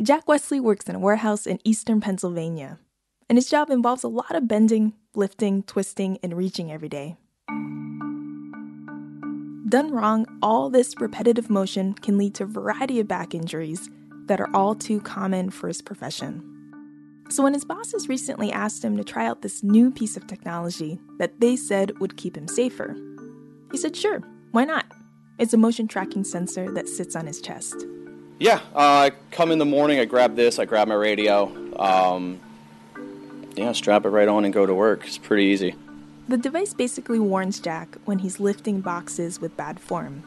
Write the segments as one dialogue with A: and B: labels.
A: Jack Wesley works in a warehouse in eastern Pennsylvania, and his job involves a lot of bending, lifting, twisting, and reaching every day. Done wrong, all this repetitive motion can lead to a variety of back injuries that are all too common for his profession. So, when his bosses recently asked him to try out this new piece of technology that they said would keep him safer, he said, Sure, why not? It's a motion tracking sensor that sits on his chest.
B: Yeah, uh, I come in the morning, I grab this, I grab my radio, um, yeah, strap it right on and go to work. It's pretty easy.
A: The device basically warns Jack when he's lifting boxes with bad form.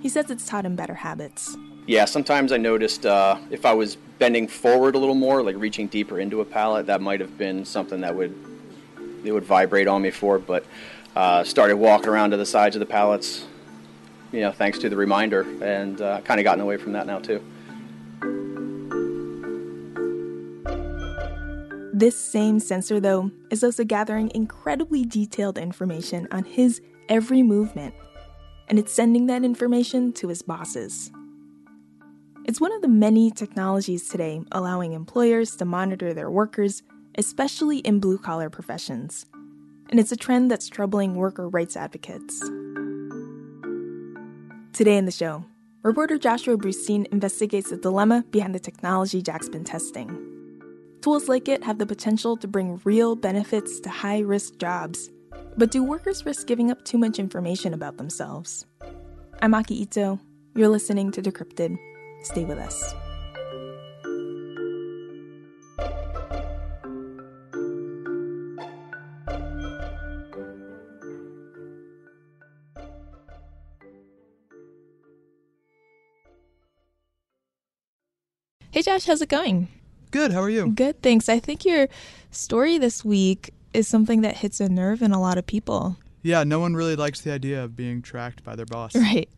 A: He says it's taught him better habits.
B: Yeah, sometimes I noticed uh, if I was bending forward a little more, like reaching deeper into a pallet, that might have been something that would it would vibrate on me for. But uh, started walking around to the sides of the pallets, you know, thanks to the reminder, and uh, kind of gotten away from that now too.
A: This same sensor, though, is also gathering incredibly detailed information on his every movement, and it's sending that information to his bosses. It's one of the many technologies today allowing employers to monitor their workers, especially in blue collar professions. And it's a trend that's troubling worker rights advocates. Today in the show, reporter Joshua Brustein investigates the dilemma behind the technology Jack's been testing. Tools like it have the potential to bring real benefits to high risk jobs. But do workers risk giving up too much information about themselves? I'm Aki Ito. You're listening to Decrypted. Stay with us. Hey Josh, how's it going?
C: Good. How are you?
A: Good, thanks. I think your story this week is something that hits a nerve in a lot of people.
C: Yeah, no one really likes the idea of being tracked by their boss.
A: Right.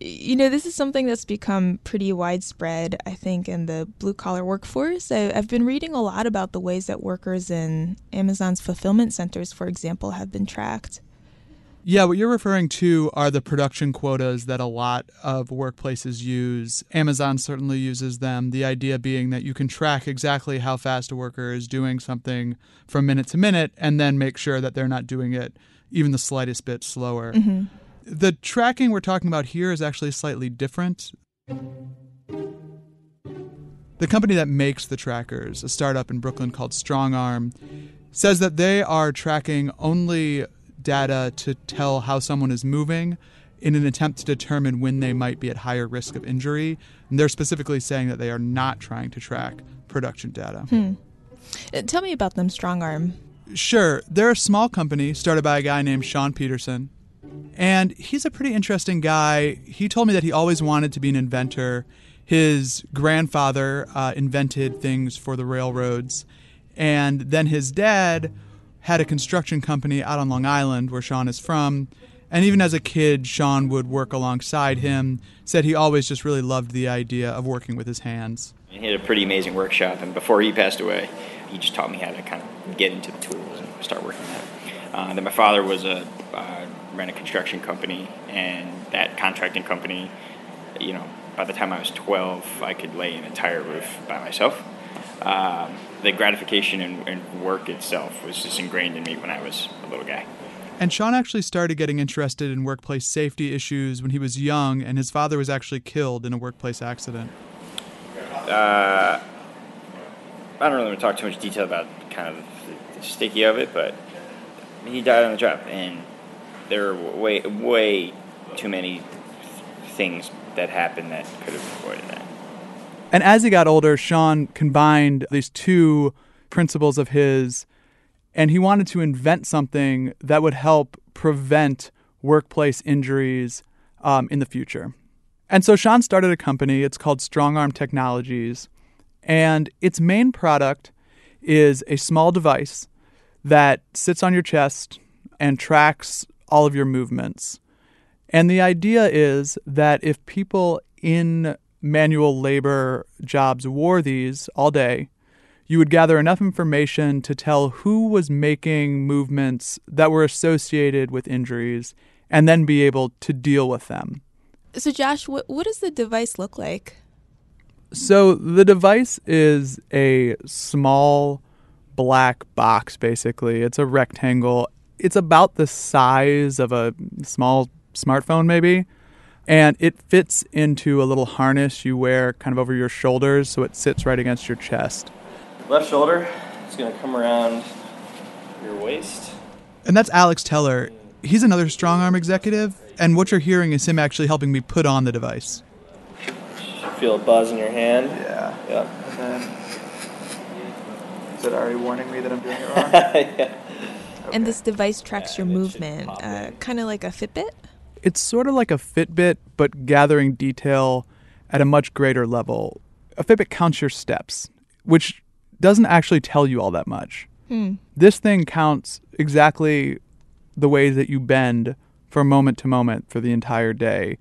A: You know, this is something that's become pretty widespread, I think, in the blue collar workforce. I, have been reading a lot about the ways that workers in Amazon's fulfillment centers, for example, have been tracked.
C: Yeah, what you're referring to are the production quotas that a lot of workplaces use. Amazon certainly uses them. The idea being that you can track exactly how fast a worker is doing something from minute to minute and then make sure that they're not doing it even the slightest bit slower.
A: Mm-hmm.
C: The tracking we're talking about here is actually slightly different. The company that makes the trackers, a startup in Brooklyn called StrongArm, says that they are tracking only data to tell how someone is moving in an attempt to determine when they might be at higher risk of injury. And they're specifically saying that they are not trying to track production data.
A: Hmm. Uh, tell me about them, StrongArm.
C: Sure. They're a small company started by a guy named Sean Petterson. And he's a pretty interesting guy. He told me that he always wanted to be an inventor. His grandfather uh, invented things for the railroads. And then his dad had a construction company out on Long Island, where Sean is from. And even as a kid, Sean would work alongside him. Said he always just really loved the idea of working with his hands.
D: He had a pretty amazing workshop, and before he passed away, he just taught me how to kind of get into the tools and start working them. Uh, then my father was a uh, ran a construction company, and that contracting company, you know, by the time I was 12, I could lay an entire roof by myself. Um, the gratification and, work itself was just ingrained in me when I was a little guy.
C: And Sean actually started getting interested in workplace safety issues when he was young, and his father was actually killed in a workplace accident.
D: Uh, I don't really want to talk too much detail about kind of the, the sticky of it, but he died on the job, and there were way, way too many things that happened that could have avoided that.
C: And as he got older, Sean combined these two principles of his, and he wanted to invent something that would help prevent workplace injuries um, in the future. And so Sean started a company. It's called StrongArm Technologies. And its main product is a small device that sits on your chest and tracks all of your movements. And the idea is that if people in manual labor jobs wore these all day, you would gather enough information to tell who was making movements that were associated with injuries and then be able to deal with them.
A: So, Josh, what, what does the device look like?
C: So, the device is a small black box, basically. It's a rectangle. It's about the size of a small smartphone, maybe. And it fits into a little harness you wear kind of over your shoulders, so it sits right against your chest.
E: Left shoulder is going to come around your waist.
C: And that's Alex Teller. He's another StrongArm executive, and what you're hearing is him actually helping me put on the device.
E: Feel a buzz in your hand.
F: Yeah.
E: Yep.
F: And then, is it already warning me that I'm doing it wrong?
E: yeah.
A: And this device tracks your movement, uh, kind of like a Fitbit?
C: It's sort of like a Fitbit, but gathering detail at a much greater level. A Fitbit counts your steps, which doesn't actually tell you all that much.
A: Hmm.
C: This thing counts exactly the ways that you bend from moment to moment for the entire day.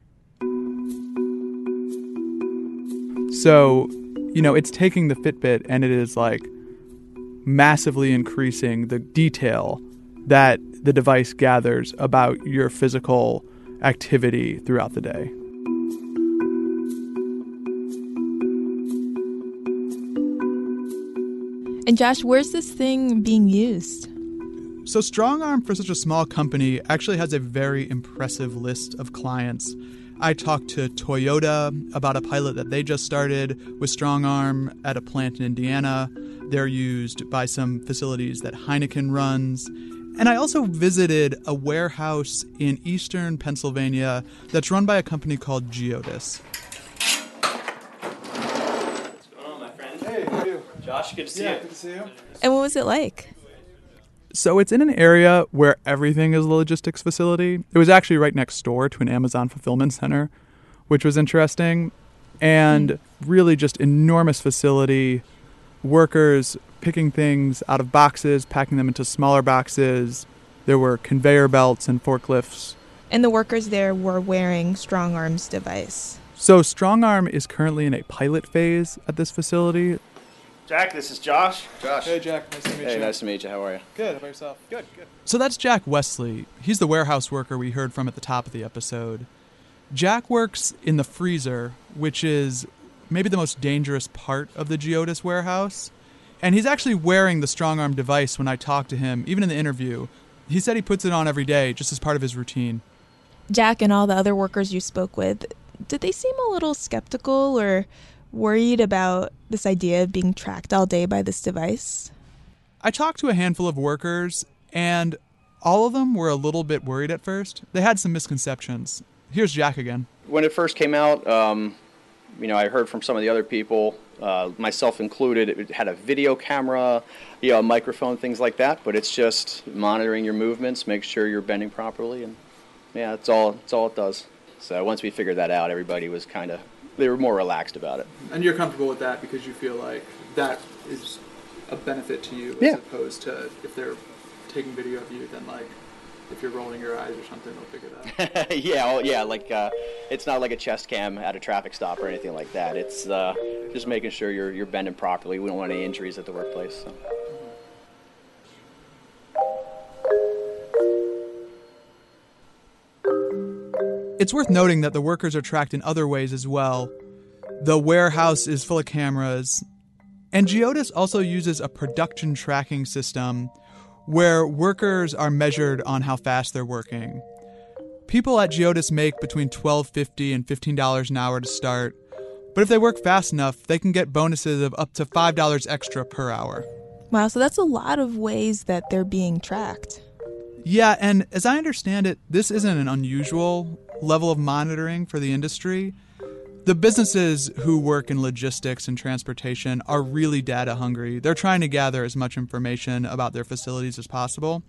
C: So, you know, it's taking the Fitbit and it is like massively increasing the detail that the device gathers about your physical activity throughout the day.
A: And Josh, where's this thing being used?
C: So, StrongArm, for such a small company, actually has a very impressive list of clients. I talked to Toyota about a pilot that they just started with StrongArm at a plant in Indiana. They're used by some facilities that Heineken runs. And I also visited a warehouse in eastern Pennsylvania that's run by a company called Geodis.
E: What's going on, my friend?
F: hey, how are you?
E: Josh, good to see
F: Yeah,
E: you.
F: good to see you.
A: And what was it like?
C: So it's in an area where everything is a logistics facility. It was actually right next door to an Amazon fulfillment center, which was interesting. And hmm. really just enormous facility, workers picking things out of boxes, packing them into smaller boxes. There were conveyor belts and forklifts.
A: And the workers there were wearing StrongArm's device.
C: So StrongArm is currently in a pilot phase at this facility.
E: Jack, this is Josh.
B: Josh.
F: Hey, Jack. Nice to meet
B: Hey,
F: you.
B: nice to meet you. How are you?
F: Good. How about yourself?
B: Good, good.
C: So that's Jack Wesley. He's the warehouse worker we heard from at the top of the episode. Jack works in the freezer, which is maybe the most dangerous part of the Geodis warehouse. And he's actually wearing the StrongArm device when I talked to him, even in the interview. He said he puts it on every day just as part of his routine.
A: Jack and all the other workers you spoke with, did they seem a little skeptical or worried about this idea of being tracked all day by this device?
C: I talked to a handful of workers, and all of them were a little bit worried at first. They had some misconceptions. Here's Jack again.
B: When it first came out, um, you know, I heard from some of the other people, uh, myself included, it had a video camera, you know, a microphone, things like that. But it's just monitoring your movements, make sure you're bending properly, and yeah, that's all. That's all it does. So once we figured that out, everybody was kind of they were more relaxed about it.
F: And you're comfortable with that because you feel like that is a benefit to you as
B: Yeah.
F: opposed to if they're taking video of you, then like if you're rolling your eyes or something, they'll figure that out.
B: yeah, well, yeah, like uh, it's not like a chest cam at a traffic stop or anything like that. It's uh, just making sure you're you're bending properly. We don't want any injuries at the workplace. So.
C: It's worth noting that the workers are tracked in other ways as well. The warehouse is full of cameras, and Geodis also uses a production tracking system where workers are measured on how fast they're working. People at Geodis make between $12.50 and $15 an hour to start, but if they work fast enough, they can get bonuses of up to $5 extra per hour.
A: Wow, so that's a lot of ways that they're being tracked.
C: Yeah, and as I understand it, this isn't an unusual level of monitoring for the industry. The businesses who work in logistics and transportation are really data hungry. They're trying to gather as much information about their facilities as possible.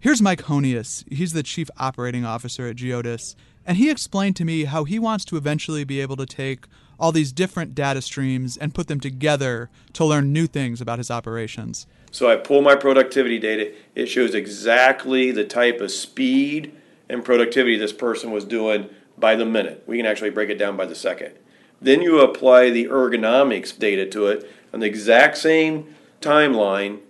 C: Here's Mike Honious. He's the chief operating officer at Geodis, and he explained to me how he wants to eventually be able to take all these different data streams and put them together to learn new things about his operations.
G: So I pull my productivity data. It shows exactly the type of speed and productivity this person was doing by the minute. We can actually break it down by the second. Then you apply the ergonomics data to it on the exact same timeline,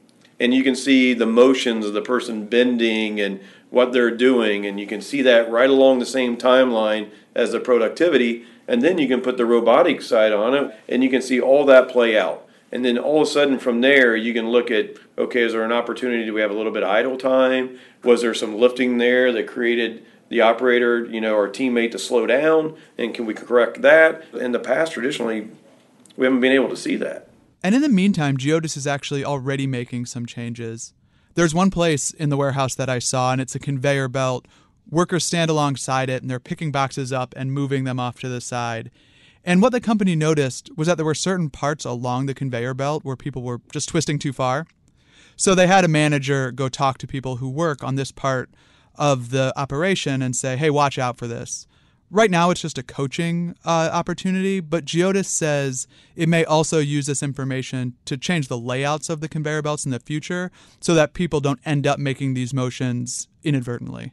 G: and you can see the motions of the person bending and what they're doing, and you can see that right along the same timeline as the productivity. And then you can put the robotic side on it, and you can see all that play out. And then all of a sudden from there, you can look at okay, is there an opportunity? Do we have a little bit of idle time? Was there some lifting there that created the operator, you know, our teammate to slow down? And can we correct that? In the past, traditionally, we haven't been able to see that.
C: And in the meantime, Geodis is actually already making some changes. There's one place in the warehouse that I saw, and it's a conveyor belt. Workers stand alongside it and they're picking boxes up and moving them off to the side. And what the company noticed was that there were certain parts along the conveyor belt where people were just twisting too far. So they had a manager go talk to people who work on this part of the operation and say, hey, watch out for this. Right now, it's just a coaching uh, opportunity, but Geodis says it may also use this information to change the layouts of the conveyor belts in the future so that people don't end up making these motions inadvertently.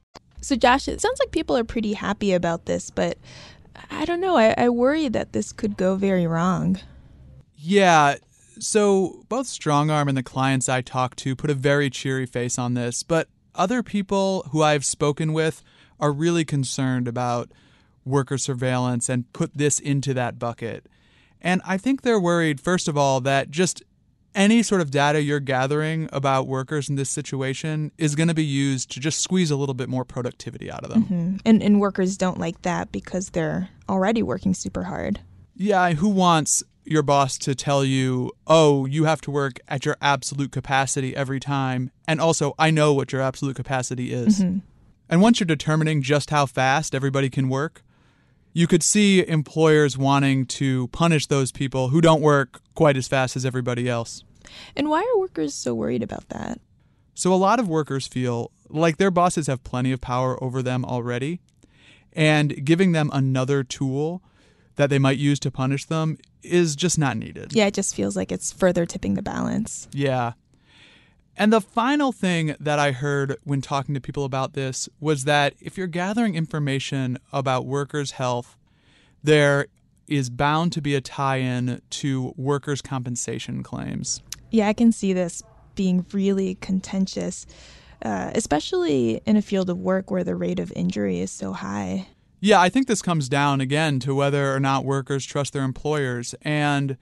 A: So, Josh, it sounds like people are pretty happy about this, but I don't know. I, I worry that this could go very wrong.
C: Yeah. So, both StrongArm and the clients I talked to put a very cheery face on this, but other people who I've spoken with are really concerned about worker surveillance and put this into that bucket. And I think they're worried, first of all, that just any sort of data you're gathering about workers in this situation is going to be used to just squeeze a little bit more productivity out of them.
A: Mm-hmm. And, and workers don't like that because they're already working super hard.
C: Yeah, who wants your boss to tell you, oh, you have to work at your absolute capacity every time? And also, I know what your absolute capacity is.
A: Mm-hmm.
C: And once you're determining just how fast everybody can work, you could see employers wanting to punish those people who don't work quite as fast as everybody else.
A: And why are workers so worried about that?
C: So, a lot of workers feel like their bosses have plenty of power over them already, and giving them another tool that they might use to punish them is just not needed.
A: Yeah, it just feels like it's further tipping the balance.
C: Yeah. And the final thing that I heard when talking to people about this was that if you're gathering information about workers' health, there is bound to be a tie in to workers' compensation claims.
A: Yeah, I can see this being really contentious, uh, especially in a field of work where the rate of injury is so high.
C: Yeah, I think this comes down again to whether or not workers trust their employers. And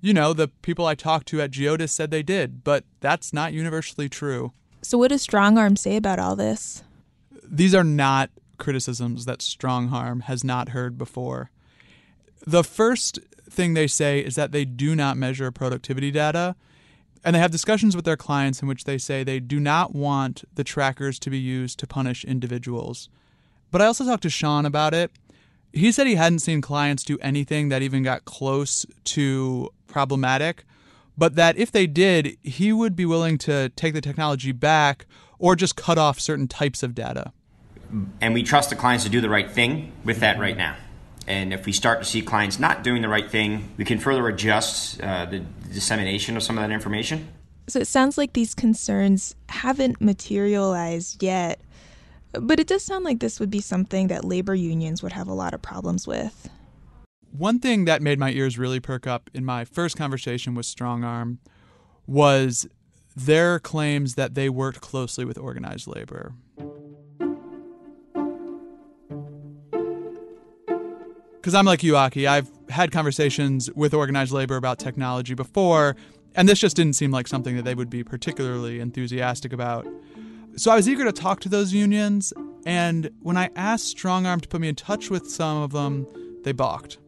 C: you know, the people I talked to at Geodis said they did, but that's not universally true.
A: So, what does StrongArm say about all this?
C: These are not criticisms that StrongArm has not heard before. The first thing they say is that they do not measure productivity data, and they have discussions with their clients in which they say they do not want the trackers to be used to punish individuals. But I also talked to Sean about it. He said he hadn't seen clients do anything that even got close to problematic, but that if they did, he would be willing to take the technology back or just cut off certain types of data.
D: And we trust the clients to do the right thing with that right now. And if we start to see clients not doing the right thing, we can further adjust uh, the dissemination of some of that information.
A: So it sounds like these concerns haven't materialized yet, but it does sound like this would be something that labor unions would have a lot of problems with.
C: One thing that made my ears really perk up in my first conversation with StrongArm was their claims that they worked closely with organized labor. Because I'm like you, Aki. I've had conversations with organized labor about technology before, and this just didn't seem like something that they would be particularly enthusiastic about. So I was eager to talk to those unions, and when I asked StrongArm to put me in touch with some of them, they balked.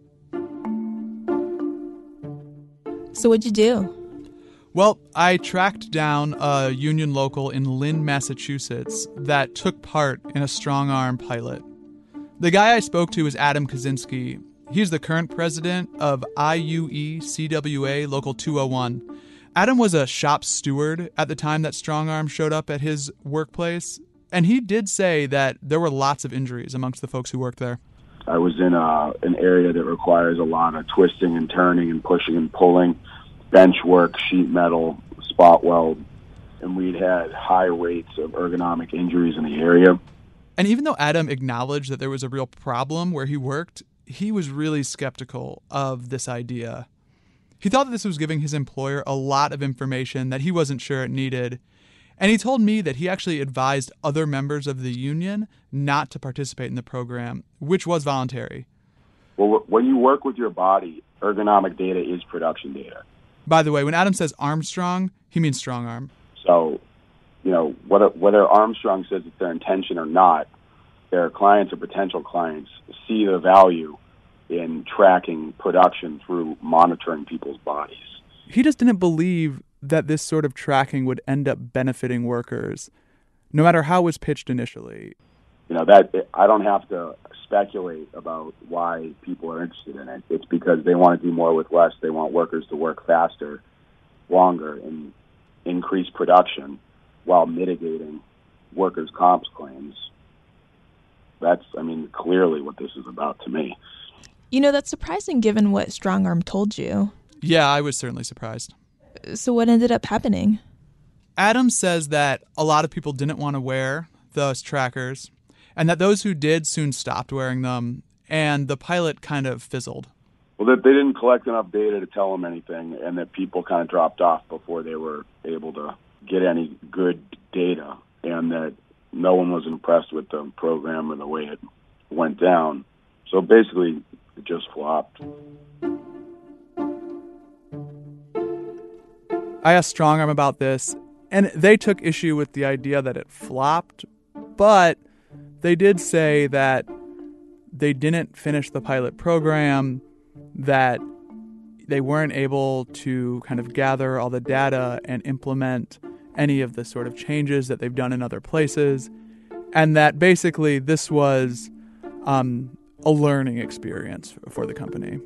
A: So, what'd you do?
C: Well, I tracked down a union local in Lynn, Massachusetts that took part in a StrongArm pilot. The guy I spoke to is Adam Kaczynski. He's the current president of IUE CWA Local 201. Adam was a shop steward at the time that StrongArm showed up at his workplace, and he did say that there were lots of injuries amongst the folks who worked there.
H: I was in a, an area that requires a lot of twisting and turning and pushing and pulling bench work, sheet metal, spot weld, and we'd had high rates of ergonomic injuries in the area.
C: And even though Adam acknowledged that there was a real problem where he worked, he was really skeptical of this idea. He thought that this was giving his employer a lot of information that he wasn't sure it needed. And he told me that he actually advised other members of the union not to participate in the program, which was voluntary.
H: Well, when you work with your body, ergonomic data is production data.
C: By the way, when Adam says Armstrong, he means StrongArm.
H: So, you know, whether whether Armstrong says it's their intention or not, their clients or potential clients see the value in tracking production through monitoring people's bodies.
C: He just didn't believe that this sort of tracking would end up benefiting workers, no matter how it was pitched initially.
H: You know, that I don't have to speculate about why people are interested in it. It's because they want to do more with less. They want workers to work faster, longer, and increase production while mitigating workers' comp claims. That's, I mean, clearly what this is about to me.
A: You know, that's surprising given what StrongArm told you.
C: Yeah, I was certainly surprised.
A: So, what ended up happening?
C: Adam says that a lot of people didn't want to wear those trackers and that those who did soon stopped wearing them, and the pilot kind of fizzled.
H: Well, that they didn't collect enough data to tell them anything, and that people kind of dropped off before they were able to get any good data, and that no one was impressed with the program or the way it went down. So basically, it just flopped.
C: I asked StrongArm about this, and they took issue with the idea that it flopped, but they did say that they didn't finish the pilot program, that they weren't able to kind of gather all the data and implement any of the sort of changes that they've done in other places, and that basically this was um, a learning experience for the company.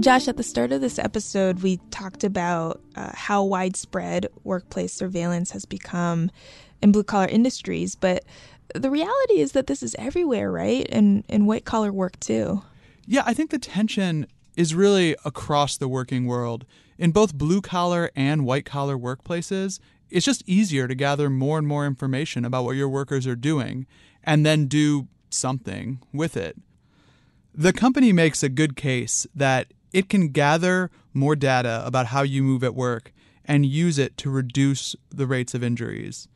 A: Josh, at the start of this episode, we talked about uh, how widespread workplace surveillance has become in blue collar industries, but the reality is that this is everywhere, right? And in white collar work too.
C: Yeah, I think the tension is really across the working world. In both blue collar and white collar workplaces, it's just easier to gather more and more information about what your workers are doing and then do something with it. The company makes a good case that it can gather more data about how you move at work and use it to reduce the rates of injuries.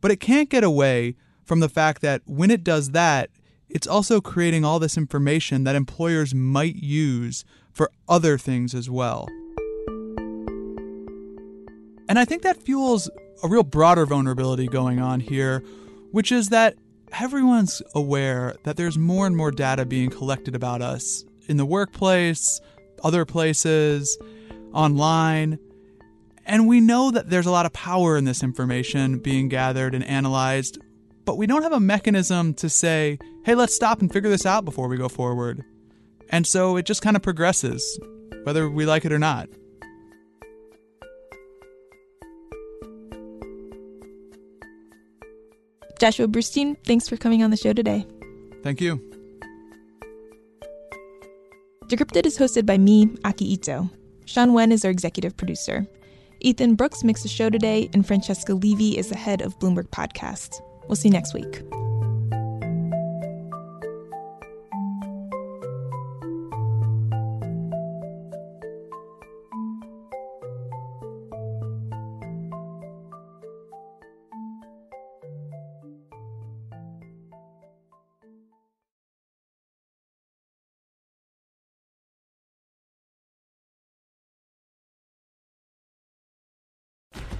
C: But it can't get away from the fact that when it does that, it's also creating all this information that employers might use for other things as well. And I think that fuels a real broader vulnerability going on here, which is that everyone's aware that there's more and more data being collected about us in the workplace, other places, online. And we know that there's a lot of power in this information being gathered and analyzed, but we don't have a mechanism to say, hey, let's stop and figure this out before we go forward. And so it just kind of progresses, whether we like it or not.
A: Joshua Brustein, thanks for coming on the show today.
C: Thank you.
A: Decrypted is hosted by me, Aki Ito. Sean Wen is our executive producer. Ethan Brooks makes the show today, and Francesca Levy is the head of Bloomberg Podcast. We'll see you next week.